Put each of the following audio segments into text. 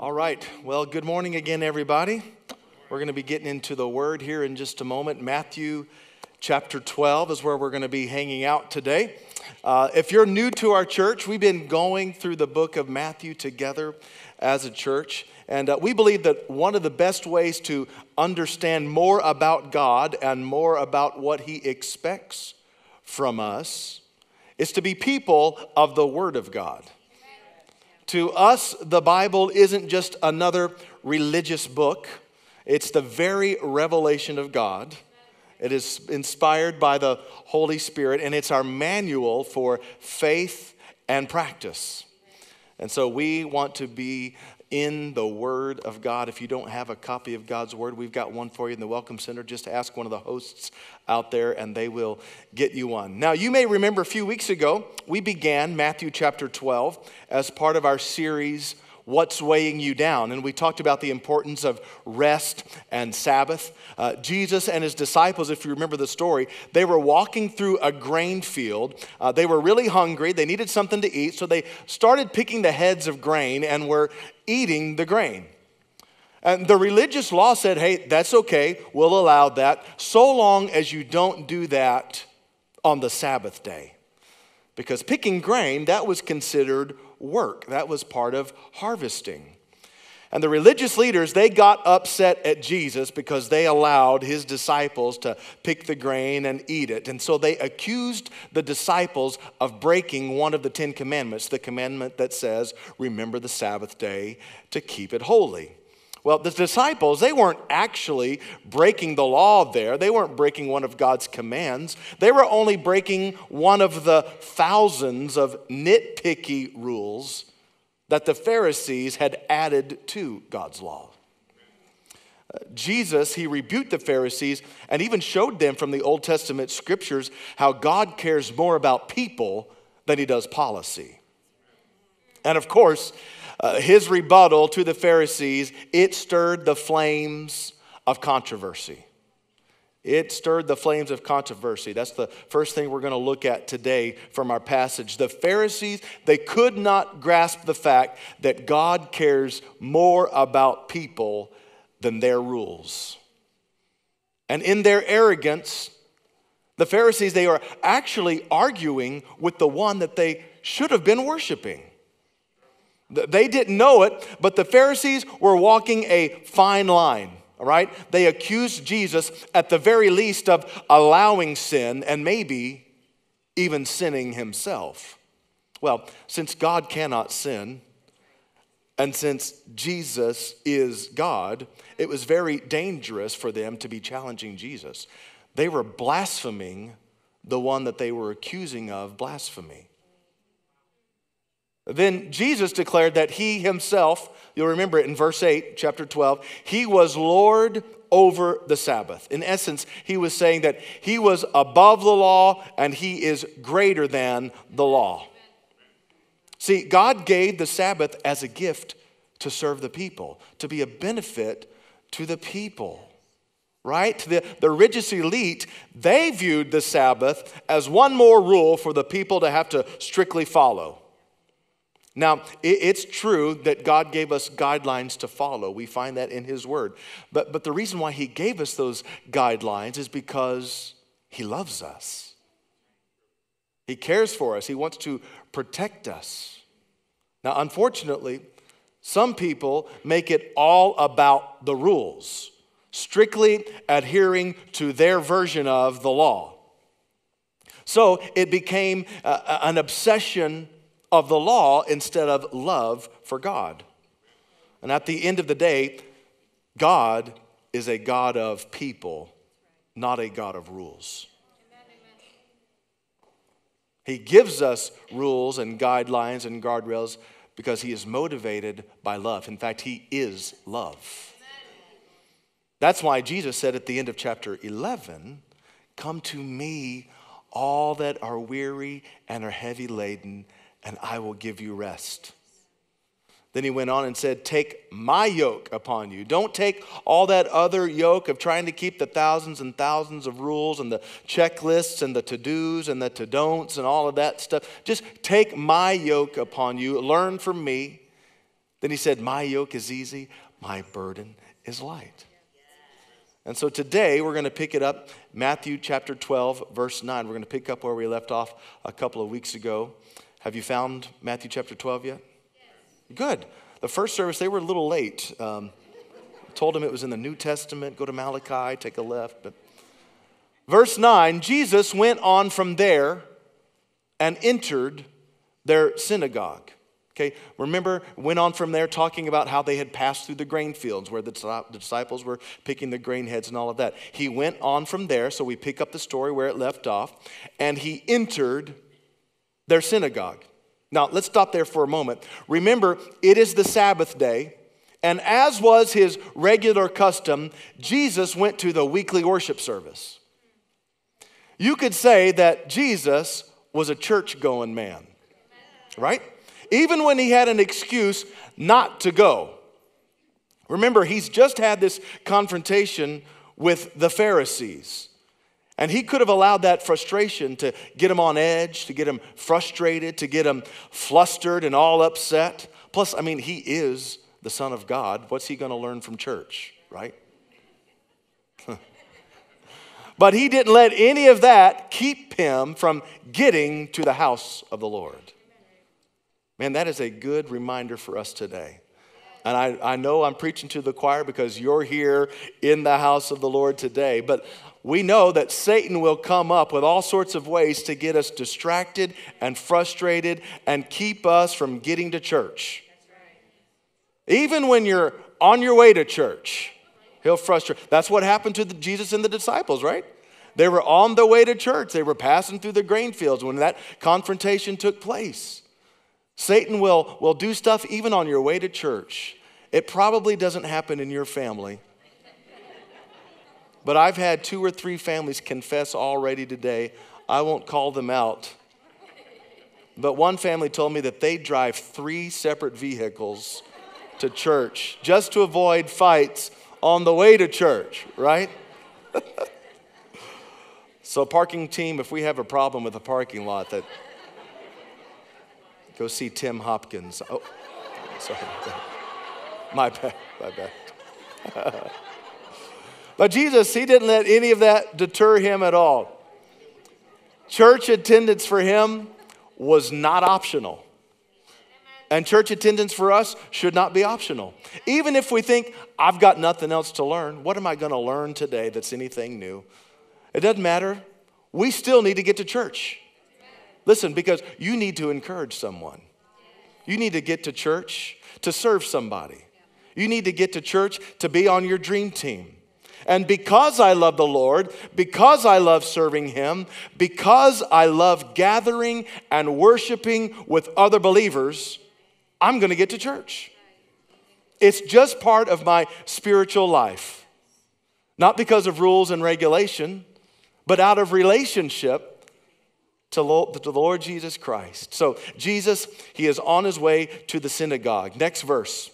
All right. Well, good morning again, everybody. We're going to be getting into the word here in just a moment. Matthew chapter 12 is where we're going to be hanging out today. Uh, if you're new to our church, we've been going through the book of Matthew together as a church. And uh, we believe that one of the best ways to understand more about God and more about what He expects from us is to be people of the Word of God. To us, the Bible isn't just another religious book, it's the very revelation of God. It is inspired by the Holy Spirit, and it's our manual for faith and practice. And so we want to be in the Word of God. If you don't have a copy of God's Word, we've got one for you in the Welcome Center. Just ask one of the hosts out there and they will get you one. Now, you may remember a few weeks ago, we began Matthew chapter 12 as part of our series what's weighing you down. And we talked about the importance of rest and Sabbath. Uh, Jesus and his disciples, if you remember the story, they were walking through a grain field. Uh, they were really hungry. They needed something to eat. So they started picking the heads of grain and were eating the grain. And the religious law said, hey, that's okay, we'll allow that, so long as you don't do that on the Sabbath day. Because picking grain, that was considered work. That was part of harvesting. And the religious leaders, they got upset at Jesus because they allowed his disciples to pick the grain and eat it. And so they accused the disciples of breaking one of the Ten Commandments, the commandment that says, Remember the Sabbath day to keep it holy. Well, the disciples, they weren't actually breaking the law there. They weren't breaking one of God's commands. They were only breaking one of the thousands of nitpicky rules that the Pharisees had added to God's law. Uh, Jesus, he rebuked the Pharisees and even showed them from the Old Testament scriptures how God cares more about people than he does policy. And of course, uh, his rebuttal to the Pharisees, it stirred the flames of controversy. It stirred the flames of controversy. That's the first thing we're going to look at today from our passage. The Pharisees, they could not grasp the fact that God cares more about people than their rules. And in their arrogance, the Pharisees, they are actually arguing with the one that they should have been worshiping. They didn't know it, but the Pharisees were walking a fine line. All right? They accused Jesus at the very least of allowing sin and maybe even sinning himself. Well, since God cannot sin, and since Jesus is God, it was very dangerous for them to be challenging Jesus. They were blaspheming the one that they were accusing of blasphemy. Then Jesus declared that he himself, you'll remember it in verse 8, chapter 12, he was Lord over the Sabbath. In essence, he was saying that he was above the law and he is greater than the law. See, God gave the Sabbath as a gift to serve the people, to be a benefit to the people right? The, the religious elite, they viewed the Sabbath as one more rule for the people to have to strictly follow. Now, it's true that God gave us guidelines to follow. We find that in His Word. But, but the reason why He gave us those guidelines is because He loves us. He cares for us, He wants to protect us. Now, unfortunately, some people make it all about the rules, strictly adhering to their version of the law. So it became uh, an obsession of the law instead of love for God. And at the end of the day, God is a God of people, not a God of rules. He gives us rules and guidelines and guardrails because he is motivated by love. In fact, he is love. That's why Jesus said at the end of chapter 11, Come to me, all that are weary and are heavy laden, and I will give you rest. Then he went on and said, Take my yoke upon you. Don't take all that other yoke of trying to keep the thousands and thousands of rules and the checklists and the to dos and the to don'ts and all of that stuff. Just take my yoke upon you. Learn from me. Then he said, My yoke is easy, my burden is light. And so today we're going to pick it up, Matthew chapter 12, verse 9. We're going to pick up where we left off a couple of weeks ago. Have you found Matthew chapter 12 yet? Yes. Good. The first service, they were a little late. Um, told them it was in the New Testament. Go to Malachi, take a left. But verse 9 Jesus went on from there and entered their synagogue. Okay, remember, went on from there talking about how they had passed through the grain fields where the disciples were picking the grain heads and all of that. He went on from there, so we pick up the story where it left off, and he entered their synagogue. Now, let's stop there for a moment. Remember, it is the Sabbath day, and as was his regular custom, Jesus went to the weekly worship service. You could say that Jesus was a church going man, right? even when he had an excuse not to go. Remember, he's just had this confrontation with the Pharisees. And he could have allowed that frustration to get him on edge, to get him frustrated, to get him flustered and all upset. Plus, I mean, he is the Son of God. What's he going to learn from church, right? but he didn't let any of that keep him from getting to the house of the Lord. Man, that is a good reminder for us today. And I, I know I'm preaching to the choir because you're here in the house of the Lord today. But we know that Satan will come up with all sorts of ways to get us distracted and frustrated and keep us from getting to church. Even when you're on your way to church, he'll frustrate. That's what happened to the, Jesus and the disciples, right? They were on their way to church. They were passing through the grain fields when that confrontation took place. Satan will, will do stuff even on your way to church. It probably doesn't happen in your family. But I've had two or three families confess already today. I won't call them out. But one family told me that they drive three separate vehicles to church just to avoid fights on the way to church, right? so, parking team, if we have a problem with a parking lot that Go see Tim Hopkins. Oh, sorry. My bad. My bad. but Jesus, he didn't let any of that deter him at all. Church attendance for him was not optional. And church attendance for us should not be optional. Even if we think, I've got nothing else to learn, what am I going to learn today that's anything new? It doesn't matter. We still need to get to church. Listen, because you need to encourage someone. You need to get to church to serve somebody. You need to get to church to be on your dream team. And because I love the Lord, because I love serving Him, because I love gathering and worshiping with other believers, I'm going to get to church. It's just part of my spiritual life. Not because of rules and regulation, but out of relationship to the Lord Jesus Christ. So, Jesus, he is on his way to the synagogue. Next verse.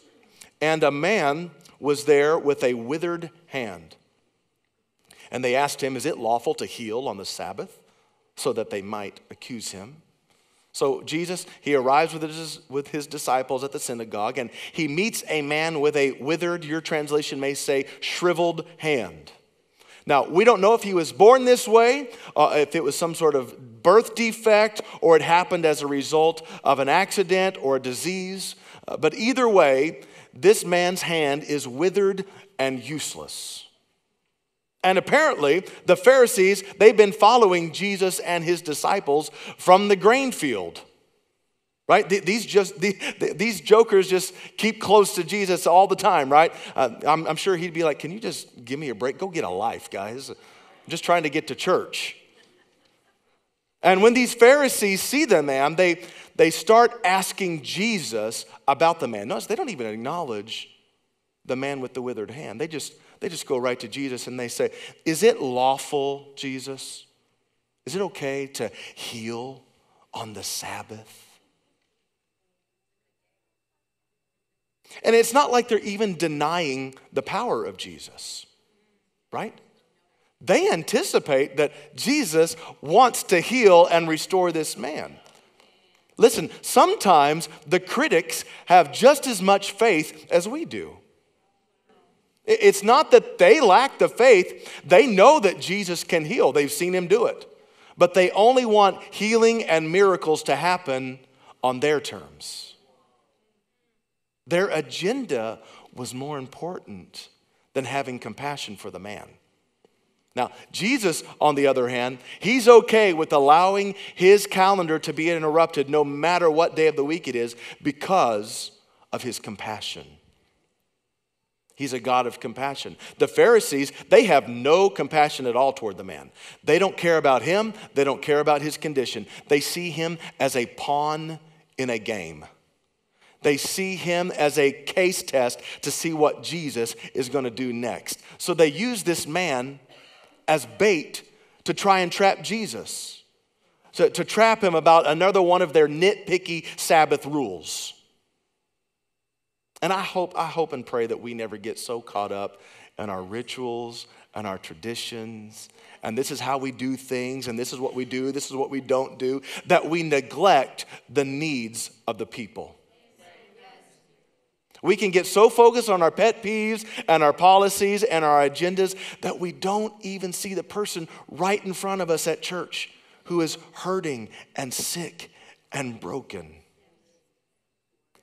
And a man was there with a withered hand. And they asked him, Is it lawful to heal on the Sabbath? So that they might accuse him. So, Jesus, he arrives with his, with his disciples at the synagogue and he meets a man with a withered, your translation may say, shriveled hand. Now, we don't know if he was born this way, uh, if it was some sort of birth defect, or it happened as a result of an accident or a disease. Uh, but either way, this man's hand is withered and useless. And apparently, the Pharisees, they've been following Jesus and his disciples from the grain field. Right? These, just, these jokers just keep close to Jesus all the time, right? Uh, I'm, I'm sure he'd be like, Can you just give me a break? Go get a life, guys. I'm just trying to get to church. And when these Pharisees see the man, they, they start asking Jesus about the man. Notice they don't even acknowledge the man with the withered hand. They just, they just go right to Jesus and they say, Is it lawful, Jesus? Is it okay to heal on the Sabbath? And it's not like they're even denying the power of Jesus, right? They anticipate that Jesus wants to heal and restore this man. Listen, sometimes the critics have just as much faith as we do. It's not that they lack the faith, they know that Jesus can heal, they've seen him do it. But they only want healing and miracles to happen on their terms. Their agenda was more important than having compassion for the man. Now, Jesus, on the other hand, he's okay with allowing his calendar to be interrupted no matter what day of the week it is because of his compassion. He's a God of compassion. The Pharisees, they have no compassion at all toward the man. They don't care about him, they don't care about his condition. They see him as a pawn in a game. They see him as a case test to see what Jesus is going to do next. So they use this man as bait to try and trap Jesus, so to trap him about another one of their nitpicky Sabbath rules. And I hope, I hope and pray that we never get so caught up in our rituals and our traditions and this is how we do things, and this is what we do, this is what we don't do, that we neglect the needs of the people. We can get so focused on our pet peeves and our policies and our agendas that we don't even see the person right in front of us at church who is hurting and sick and broken.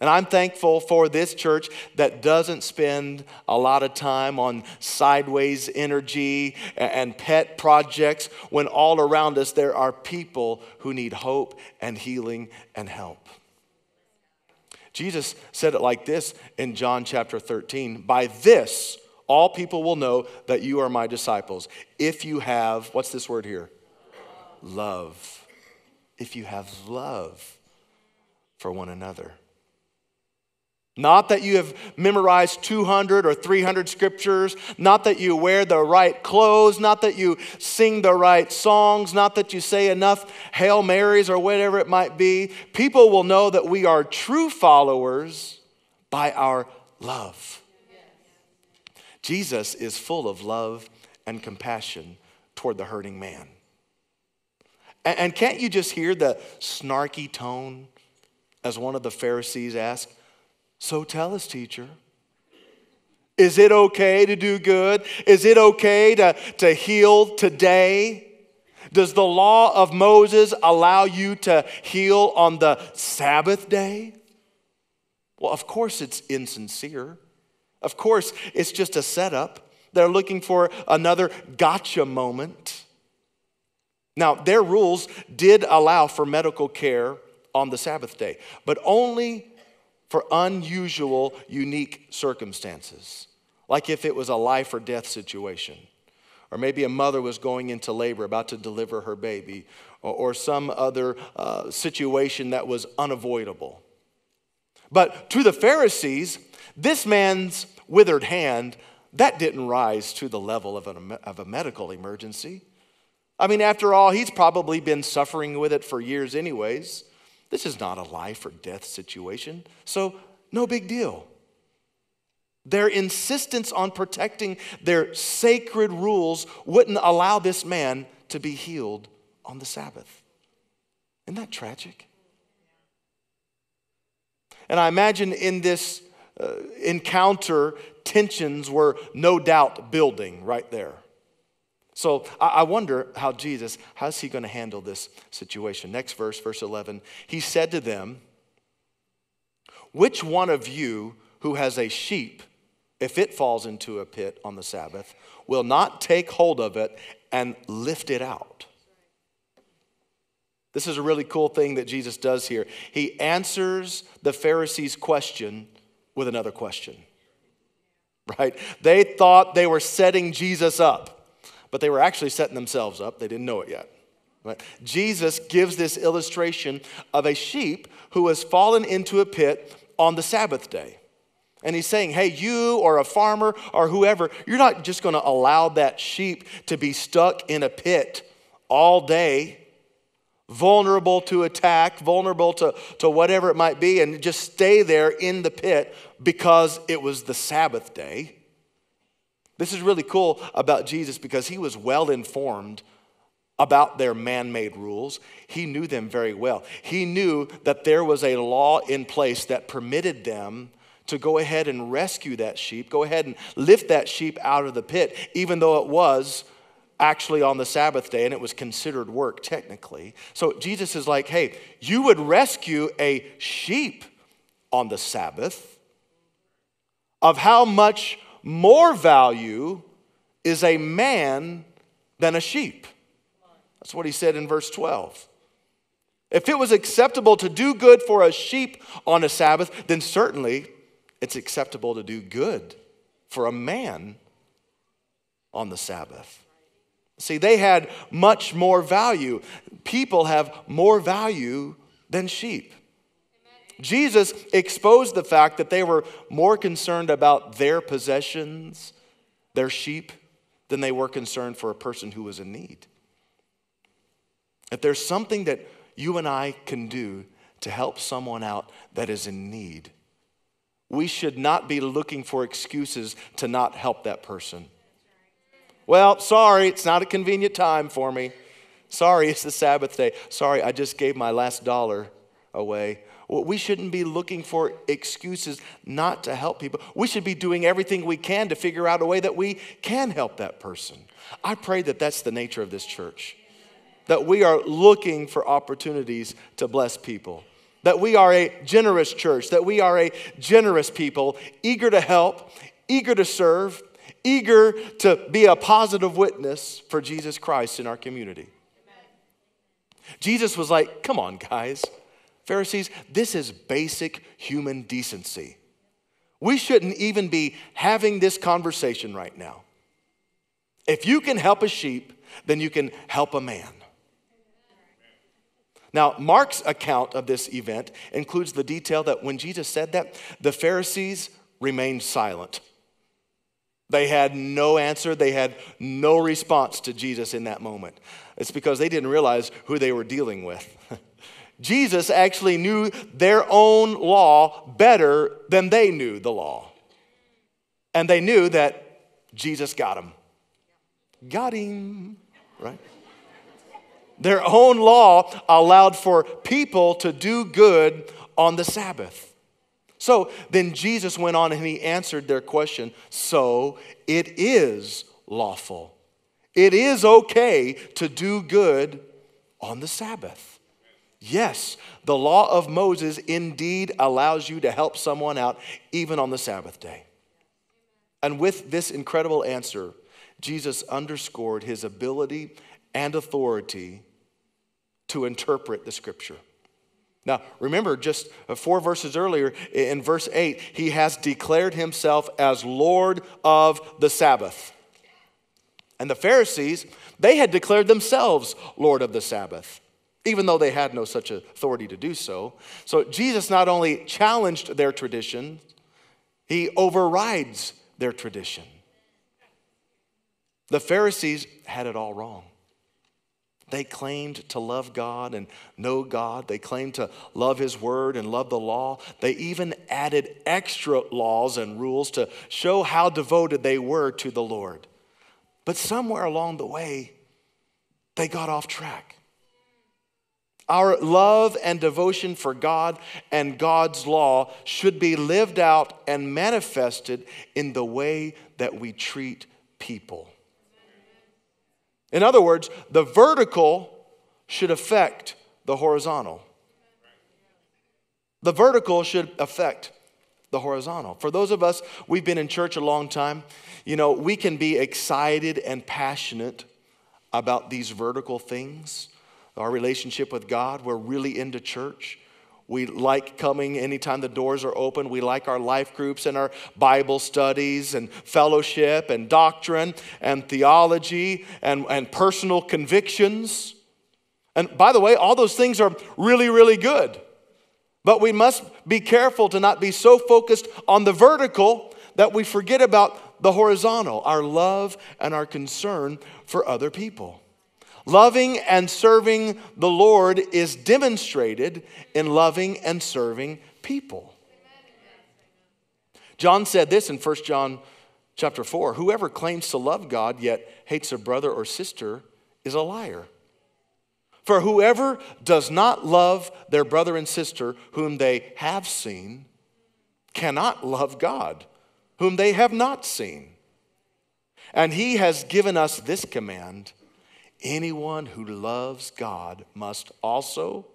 And I'm thankful for this church that doesn't spend a lot of time on sideways energy and pet projects when all around us there are people who need hope and healing and help. Jesus said it like this in John chapter 13 By this, all people will know that you are my disciples. If you have, what's this word here? Love. If you have love for one another. Not that you have memorized 200 or 300 scriptures, not that you wear the right clothes, not that you sing the right songs, not that you say enough Hail Marys or whatever it might be. People will know that we are true followers by our love. Jesus is full of love and compassion toward the hurting man. And can't you just hear the snarky tone as one of the Pharisees asked? So tell us, teacher. Is it okay to do good? Is it okay to, to heal today? Does the law of Moses allow you to heal on the Sabbath day? Well, of course it's insincere. Of course it's just a setup. They're looking for another gotcha moment. Now, their rules did allow for medical care on the Sabbath day, but only for unusual, unique circumstances, like if it was a life or death situation. Or maybe a mother was going into labor, about to deliver her baby, or, or some other uh, situation that was unavoidable. But to the Pharisees, this man's withered hand, that didn't rise to the level of, an, of a medical emergency. I mean, after all, he's probably been suffering with it for years, anyways. This is not a life or death situation, so no big deal. Their insistence on protecting their sacred rules wouldn't allow this man to be healed on the Sabbath. Isn't that tragic? And I imagine in this uh, encounter, tensions were no doubt building right there. So I wonder how Jesus, how's he going to handle this situation? Next verse, verse 11. He said to them, Which one of you who has a sheep, if it falls into a pit on the Sabbath, will not take hold of it and lift it out? This is a really cool thing that Jesus does here. He answers the Pharisees' question with another question, right? They thought they were setting Jesus up but they were actually setting themselves up. They didn't know it yet. Right? Jesus gives this illustration of a sheep who has fallen into a pit on the Sabbath day. And he's saying, hey, you or a farmer or whoever, you're not just going to allow that sheep to be stuck in a pit all day, vulnerable to attack, vulnerable to, to whatever it might be, and just stay there in the pit because it was the Sabbath day. This is really cool about Jesus because he was well informed about their man made rules. He knew them very well. He knew that there was a law in place that permitted them to go ahead and rescue that sheep, go ahead and lift that sheep out of the pit, even though it was actually on the Sabbath day and it was considered work technically. So Jesus is like, hey, you would rescue a sheep on the Sabbath. Of how much more value is a man than a sheep? That's what he said in verse 12. If it was acceptable to do good for a sheep on a Sabbath, then certainly it's acceptable to do good for a man on the Sabbath. See, they had much more value. People have more value than sheep. Jesus exposed the fact that they were more concerned about their possessions, their sheep, than they were concerned for a person who was in need. If there's something that you and I can do to help someone out that is in need, we should not be looking for excuses to not help that person. Well, sorry, it's not a convenient time for me. Sorry, it's the Sabbath day. Sorry, I just gave my last dollar away. We shouldn't be looking for excuses not to help people. We should be doing everything we can to figure out a way that we can help that person. I pray that that's the nature of this church, that we are looking for opportunities to bless people, that we are a generous church, that we are a generous people, eager to help, eager to serve, eager to be a positive witness for Jesus Christ in our community. Jesus was like, come on, guys. Pharisees, this is basic human decency. We shouldn't even be having this conversation right now. If you can help a sheep, then you can help a man. Now, Mark's account of this event includes the detail that when Jesus said that, the Pharisees remained silent. They had no answer, they had no response to Jesus in that moment. It's because they didn't realize who they were dealing with. Jesus actually knew their own law better than they knew the law. And they knew that Jesus got him. Got him, right? Their own law allowed for people to do good on the Sabbath. So then Jesus went on and he answered their question. So it is lawful. It is okay to do good on the Sabbath. Yes, the law of Moses indeed allows you to help someone out even on the Sabbath day. And with this incredible answer, Jesus underscored his ability and authority to interpret the scripture. Now, remember, just four verses earlier, in verse 8, he has declared himself as Lord of the Sabbath. And the Pharisees, they had declared themselves Lord of the Sabbath even though they had no such authority to do so. So Jesus not only challenged their tradition, he overrides their tradition. The Pharisees had it all wrong. They claimed to love God and know God. They claimed to love His Word and love the law. They even added extra laws and rules to show how devoted they were to the Lord. But somewhere along the way, they got off track. Our love and devotion for God and God's law should be lived out and manifested in the way that we treat people. In other words, the vertical should affect the horizontal. The vertical should affect the horizontal. For those of us, we've been in church a long time, you know, we can be excited and passionate about these vertical things our relationship with God. We're really into church. We like coming anytime the doors are open. We like our life groups and our Bible studies and fellowship and doctrine and theology and, and personal convictions. And by the way, all those things are really, really good. But we must be careful to not be so focused on the vertical that we forget about the horizontal, our love and our concern for other people. Loving and serving the Lord is demonstrated in loving and serving people. John said this in 1 John chapter 4 Whoever claims to love God yet hates a brother or sister is a liar. For whoever does not love their brother and sister whom they have seen cannot love God, whom they have not seen. And he has given us this command anyone who loves God must also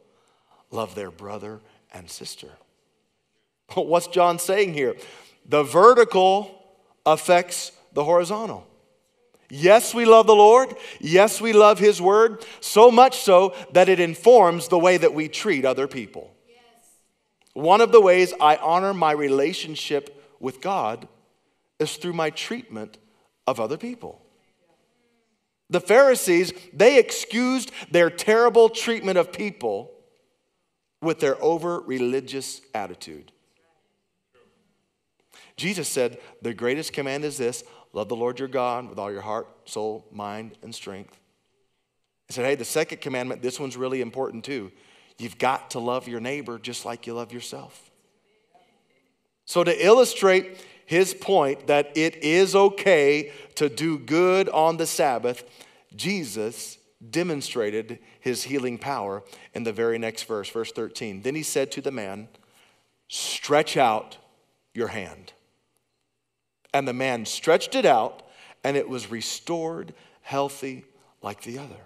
love their brother and sister. What's John saying here? The vertical affects the horizontal. Yes, we love the Lord. Yes, we love His Word, so much so that it informs the way that we treat other people. Yes. One of the ways I honor my relationship with God is through my treatment of other people. The Pharisees, they excused their terrible treatment of people with their over religious attitude. Jesus said, The greatest command is this love the Lord your God with all your heart, soul, mind, and strength. He said, Hey, the second commandment, this one's really important too. You've got to love your neighbor just like you love yourself. So, to illustrate his point that it is okay to do good on the Sabbath, Jesus demonstrated his healing power in the very next verse, verse 13. Then he said to the man, Stretch out your hand. And the man stretched it out, and it was restored, healthy like the other.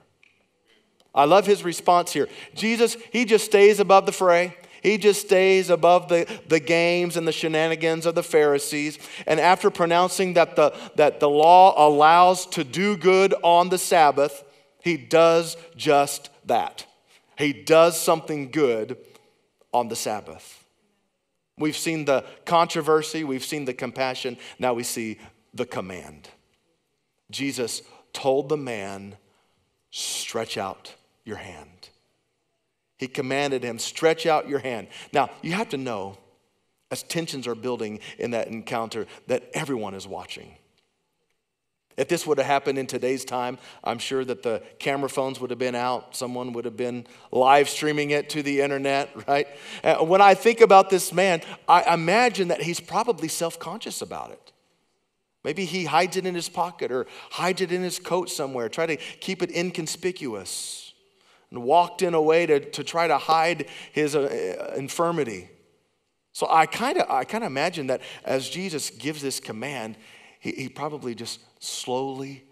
I love his response here. Jesus, he just stays above the fray. He just stays above the, the games and the shenanigans of the Pharisees. And after pronouncing that the, that the law allows to do good on the Sabbath, he does just that. He does something good on the Sabbath. We've seen the controversy, we've seen the compassion, now we see the command. Jesus told the man, Stretch out your hand. He commanded him, Stretch out your hand. Now, you have to know, as tensions are building in that encounter, that everyone is watching. If this would have happened in today's time, I'm sure that the camera phones would have been out. Someone would have been live streaming it to the internet, right? Uh, when I think about this man, I imagine that he's probably self conscious about it. Maybe he hides it in his pocket or hides it in his coat somewhere, try to keep it inconspicuous, and walked in a way to, to try to hide his uh, infirmity. So I kind of I kind of imagine that as Jesus gives this command, he, he probably just slowly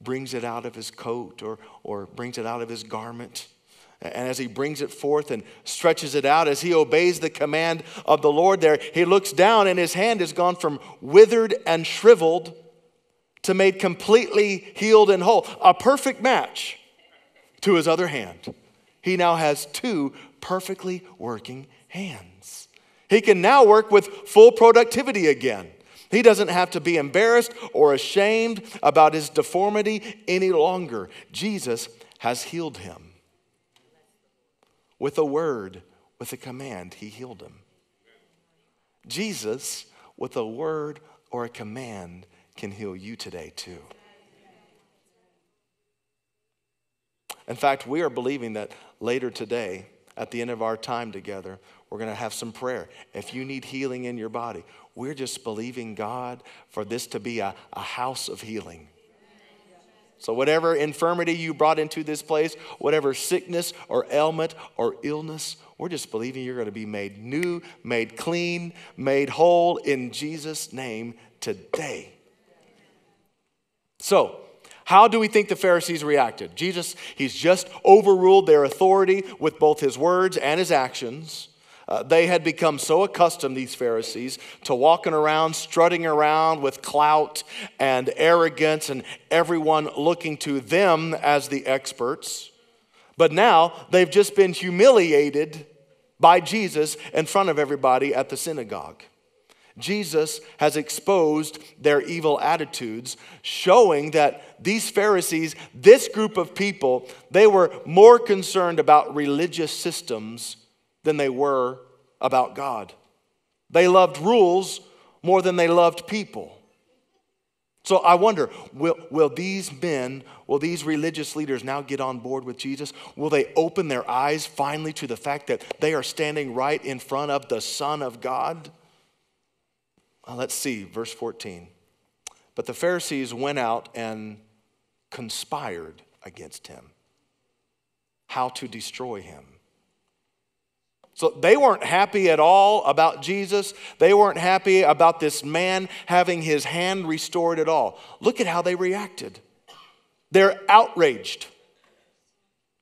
brings it out of his coat or, or brings it out of his garment. And as he brings it forth and stretches it out, as he obeys the command of the Lord there, he looks down and his hand has gone from withered and shriveled to made completely healed and whole. A perfect match to his other hand. He now has two perfectly working hands. He can now work with full productivity again. He doesn't have to be embarrassed or ashamed about his deformity any longer. Jesus has healed him. With a word, with a command, he healed him. Jesus, with a word or a command, can heal you today too. In fact, we are believing that later today, at the end of our time together, we're going to have some prayer. If you need healing in your body, we're just believing God for this to be a, a house of healing. So, whatever infirmity you brought into this place, whatever sickness or ailment or illness, we're just believing you're going to be made new, made clean, made whole in Jesus' name today. So, how do we think the Pharisees reacted? Jesus, he's just overruled their authority with both his words and his actions. Uh, they had become so accustomed, these Pharisees, to walking around, strutting around with clout and arrogance, and everyone looking to them as the experts. But now they've just been humiliated by Jesus in front of everybody at the synagogue. Jesus has exposed their evil attitudes, showing that these Pharisees, this group of people, they were more concerned about religious systems than they were about God. They loved rules more than they loved people. So I wonder will, will these men, will these religious leaders now get on board with Jesus? Will they open their eyes finally to the fact that they are standing right in front of the Son of God? Well, let's see, verse 14. But the Pharisees went out and conspired against him. how to destroy him. So they weren't happy at all about Jesus. They weren't happy about this man having his hand restored at all. Look at how they reacted. They're outraged.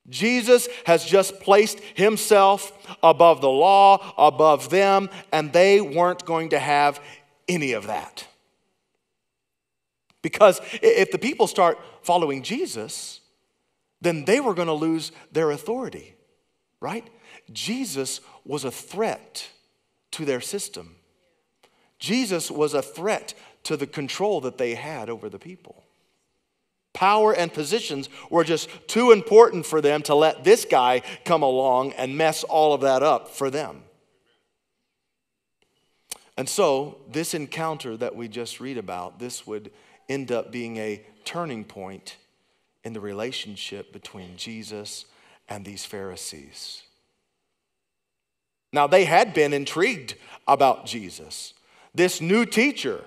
Jesus has just placed himself above the law, above them, and they weren't going to have any of that. Because if the people start following Jesus, then they were going to lose their authority, right? Jesus was a threat to their system. Jesus was a threat to the control that they had over the people. Power and positions were just too important for them to let this guy come along and mess all of that up for them. And so, this encounter that we just read about, this would end up being a turning point in the relationship between Jesus and these Pharisees. Now, they had been intrigued about Jesus, this new teacher.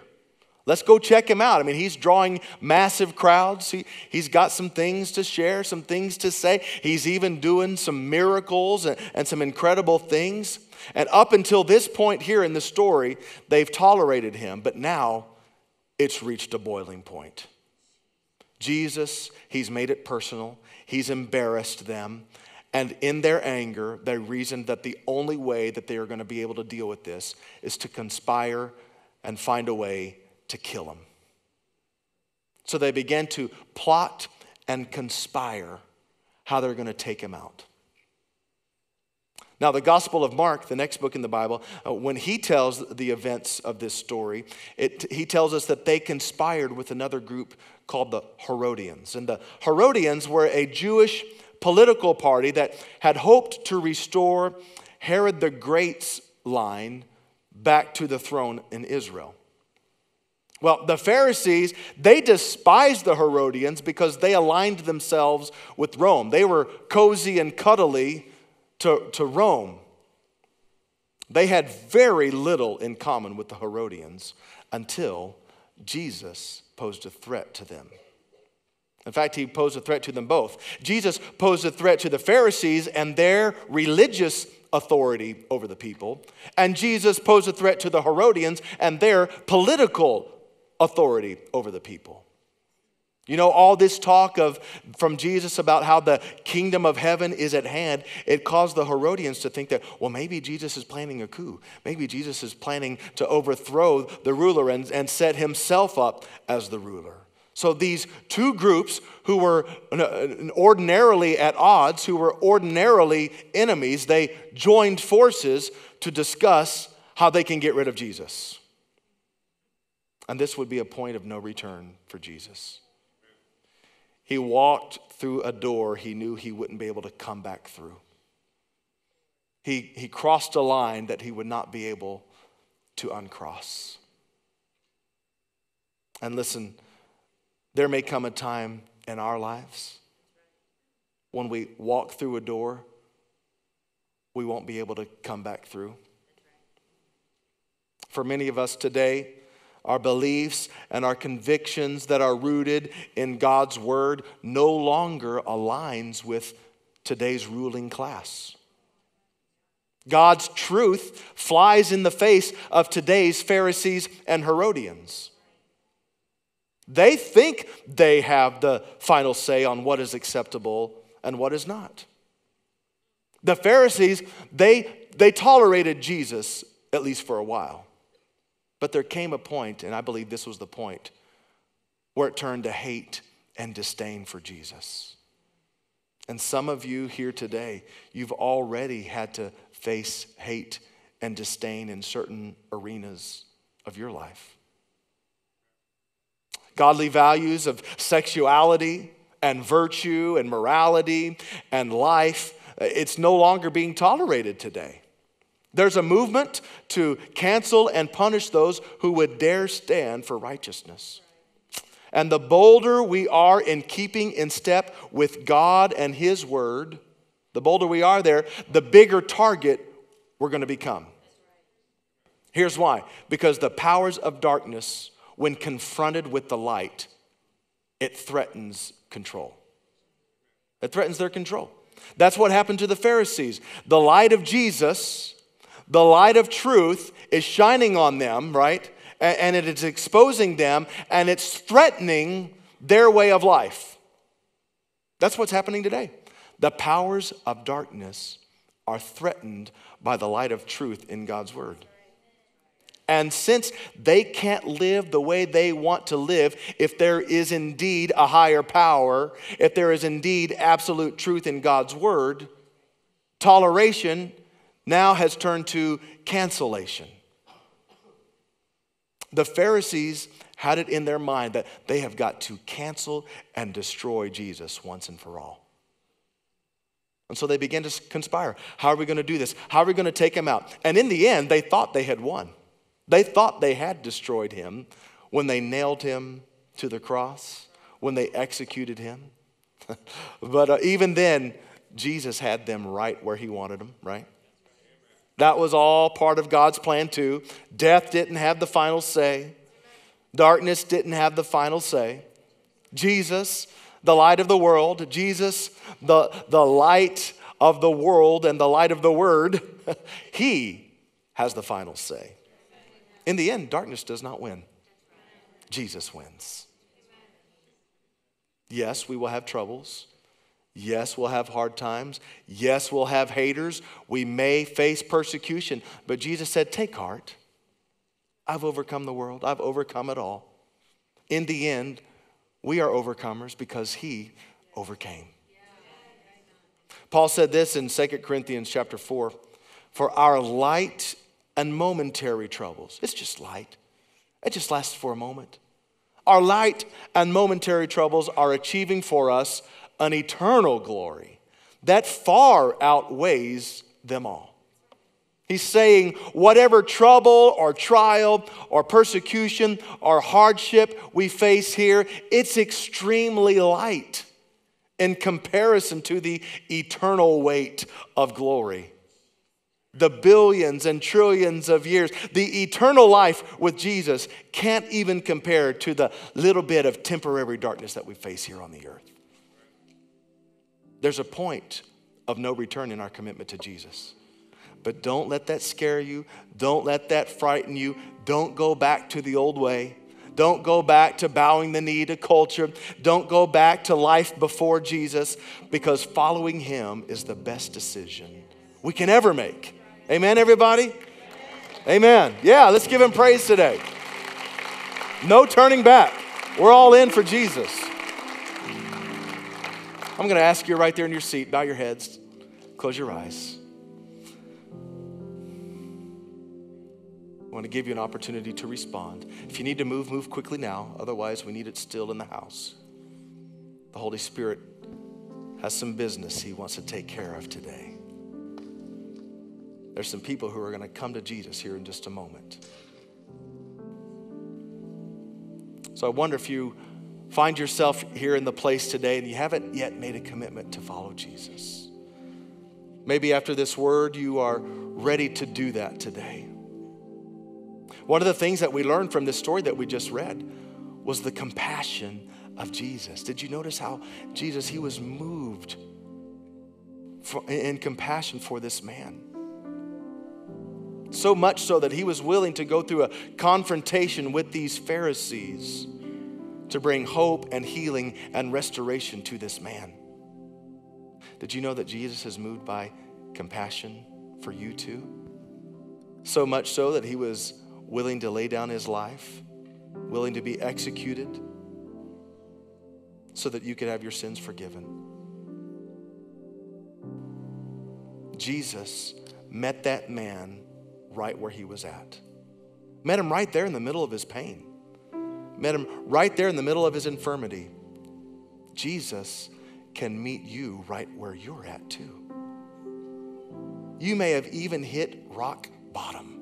Let's go check him out. I mean, he's drawing massive crowds. He, he's got some things to share, some things to say. He's even doing some miracles and, and some incredible things. And up until this point here in the story, they've tolerated him, but now it's reached a boiling point. Jesus, he's made it personal, he's embarrassed them. And in their anger, they reasoned that the only way that they are going to be able to deal with this is to conspire and find a way to kill him. So they began to plot and conspire how they're going to take him out. Now, the Gospel of Mark, the next book in the Bible, uh, when he tells the events of this story, it, he tells us that they conspired with another group called the Herodians. And the Herodians were a Jewish political party that had hoped to restore Herod the Great's line back to the throne in Israel. Well, the Pharisees, they despised the Herodians because they aligned themselves with Rome. They were cozy and cuddly to, to Rome. They had very little in common with the Herodians until Jesus posed a threat to them. In fact, he posed a threat to them both. Jesus posed a threat to the Pharisees and their religious authority over the people, and Jesus posed a threat to the Herodians and their political authority over the people. You know, all this talk of from Jesus about how the kingdom of heaven is at hand, it caused the Herodians to think that, well, maybe Jesus is planning a coup. Maybe Jesus is planning to overthrow the ruler and, and set himself up as the ruler. So these two groups who were uh, ordinarily at odds, who were ordinarily enemies, they joined forces to discuss how they can get rid of Jesus. And this would be a point of no return for Jesus. He walked through a door he knew he wouldn't be able to come back through. He, he crossed a line that he would not be able to uncross. And listen, there may come a time in our lives when we walk through a door we won't be able to come back through. For many of us today, our beliefs and our convictions that are rooted in God's word no longer aligns with today's ruling class. God's truth flies in the face of today's Pharisees and Herodians. They think they have the final say on what is acceptable and what is not. The Pharisees, they, they tolerated Jesus, at least for a while. But there came a point, and I believe this was the point, where it turned to hate and disdain for Jesus. And some of you here today, you've already had to face hate and disdain in certain arenas of your life. Godly values of sexuality and virtue and morality and life, it's no longer being tolerated today. There's a movement to cancel and punish those who would dare stand for righteousness. And the bolder we are in keeping in step with God and His Word, the bolder we are there, the bigger target we're going to become. Here's why because the powers of darkness, when confronted with the light, it threatens control. It threatens their control. That's what happened to the Pharisees. The light of Jesus, the light of truth, is shining on them, right? And it is exposing them and it's threatening their way of life. That's what's happening today. The powers of darkness are threatened by the light of truth in God's word. And since they can't live the way they want to live, if there is indeed a higher power, if there is indeed absolute truth in God's word, toleration now has turned to cancellation. The Pharisees had it in their mind that they have got to cancel and destroy Jesus once and for all. And so they began to conspire. How are we going to do this? How are we going to take him out? And in the end, they thought they had won. They thought they had destroyed him when they nailed him to the cross, when they executed him. but uh, even then, Jesus had them right where he wanted them, right? That was all part of God's plan, too. Death didn't have the final say, darkness didn't have the final say. Jesus, the light of the world, Jesus, the, the light of the world and the light of the word, he has the final say. In the end, darkness does not win, Jesus wins. Yes, we will have troubles. Yes, we'll have hard times. Yes, we'll have haters. We may face persecution. But Jesus said, Take heart. I've overcome the world, I've overcome it all. In the end, we are overcomers because He overcame. Paul said this in 2 Corinthians chapter 4 For our light and momentary troubles. It's just light, it just lasts for a moment. Our light and momentary troubles are achieving for us an eternal glory that far outweighs them all. He's saying, whatever trouble or trial or persecution or hardship we face here, it's extremely light in comparison to the eternal weight of glory the billions and trillions of years. The eternal life with Jesus can't even compare to the little bit of temporary darkness that we face here on the earth. There's a point of no return in our commitment to Jesus. But don't let that scare you. Don't let that frighten you. Don't go back to the old way. Don't go back to bowing the knee to culture. Don't go back to life before Jesus because following him is the best decision we can ever make. Amen, everybody? Amen. Yeah, let's give him praise today. No turning back. We're all in for Jesus. I'm going to ask you right there in your seat, bow your heads, close your eyes. I want to give you an opportunity to respond. If you need to move, move quickly now. Otherwise, we need it still in the house. The Holy Spirit has some business He wants to take care of today. There's some people who are going to come to Jesus here in just a moment. So I wonder if you find yourself here in the place today and you haven't yet made a commitment to follow Jesus. Maybe after this word, you are ready to do that today. One of the things that we learned from this story that we just read was the compassion of Jesus. Did you notice how Jesus, he was moved for, in compassion for this man? So much so that he was willing to go through a confrontation with these Pharisees to bring hope and healing and restoration to this man. Did you know that Jesus is moved by compassion for you too? So much so that he was willing to lay down his life, willing to be executed, so that you could have your sins forgiven. Jesus met that man right where he was at. Met him right there in the middle of his pain. Met him right there in the middle of his infirmity. Jesus can meet you right where you're at, too. You may have even hit rock bottom,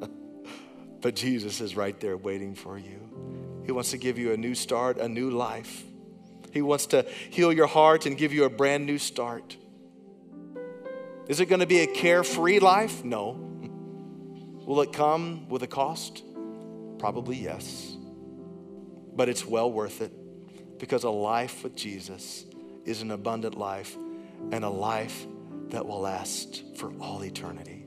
but Jesus is right there waiting for you. He wants to give you a new start, a new life. He wants to heal your heart and give you a brand new start. Is it going to be a carefree life? No. Will it come with a cost? Probably yes. But it's well worth it because a life with Jesus is an abundant life and a life that will last for all eternity.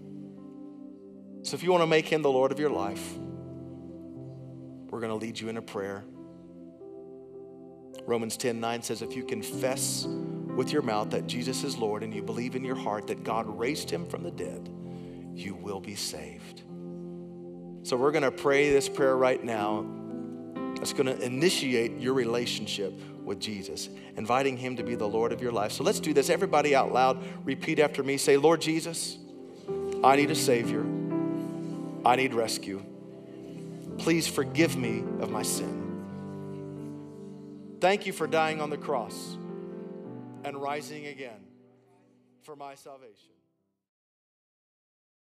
So if you want to make him the Lord of your life, we're going to lead you in a prayer. Romans 10 9 says, If you confess with your mouth that Jesus is Lord and you believe in your heart that God raised him from the dead, you will be saved. So we're going to pray this prayer right now. It's going to initiate your relationship with Jesus, inviting him to be the Lord of your life. So let's do this. Everybody out loud, repeat after me. Say, Lord Jesus, I need a Savior. I need rescue. Please forgive me of my sin. Thank you for dying on the cross and rising again for my salvation.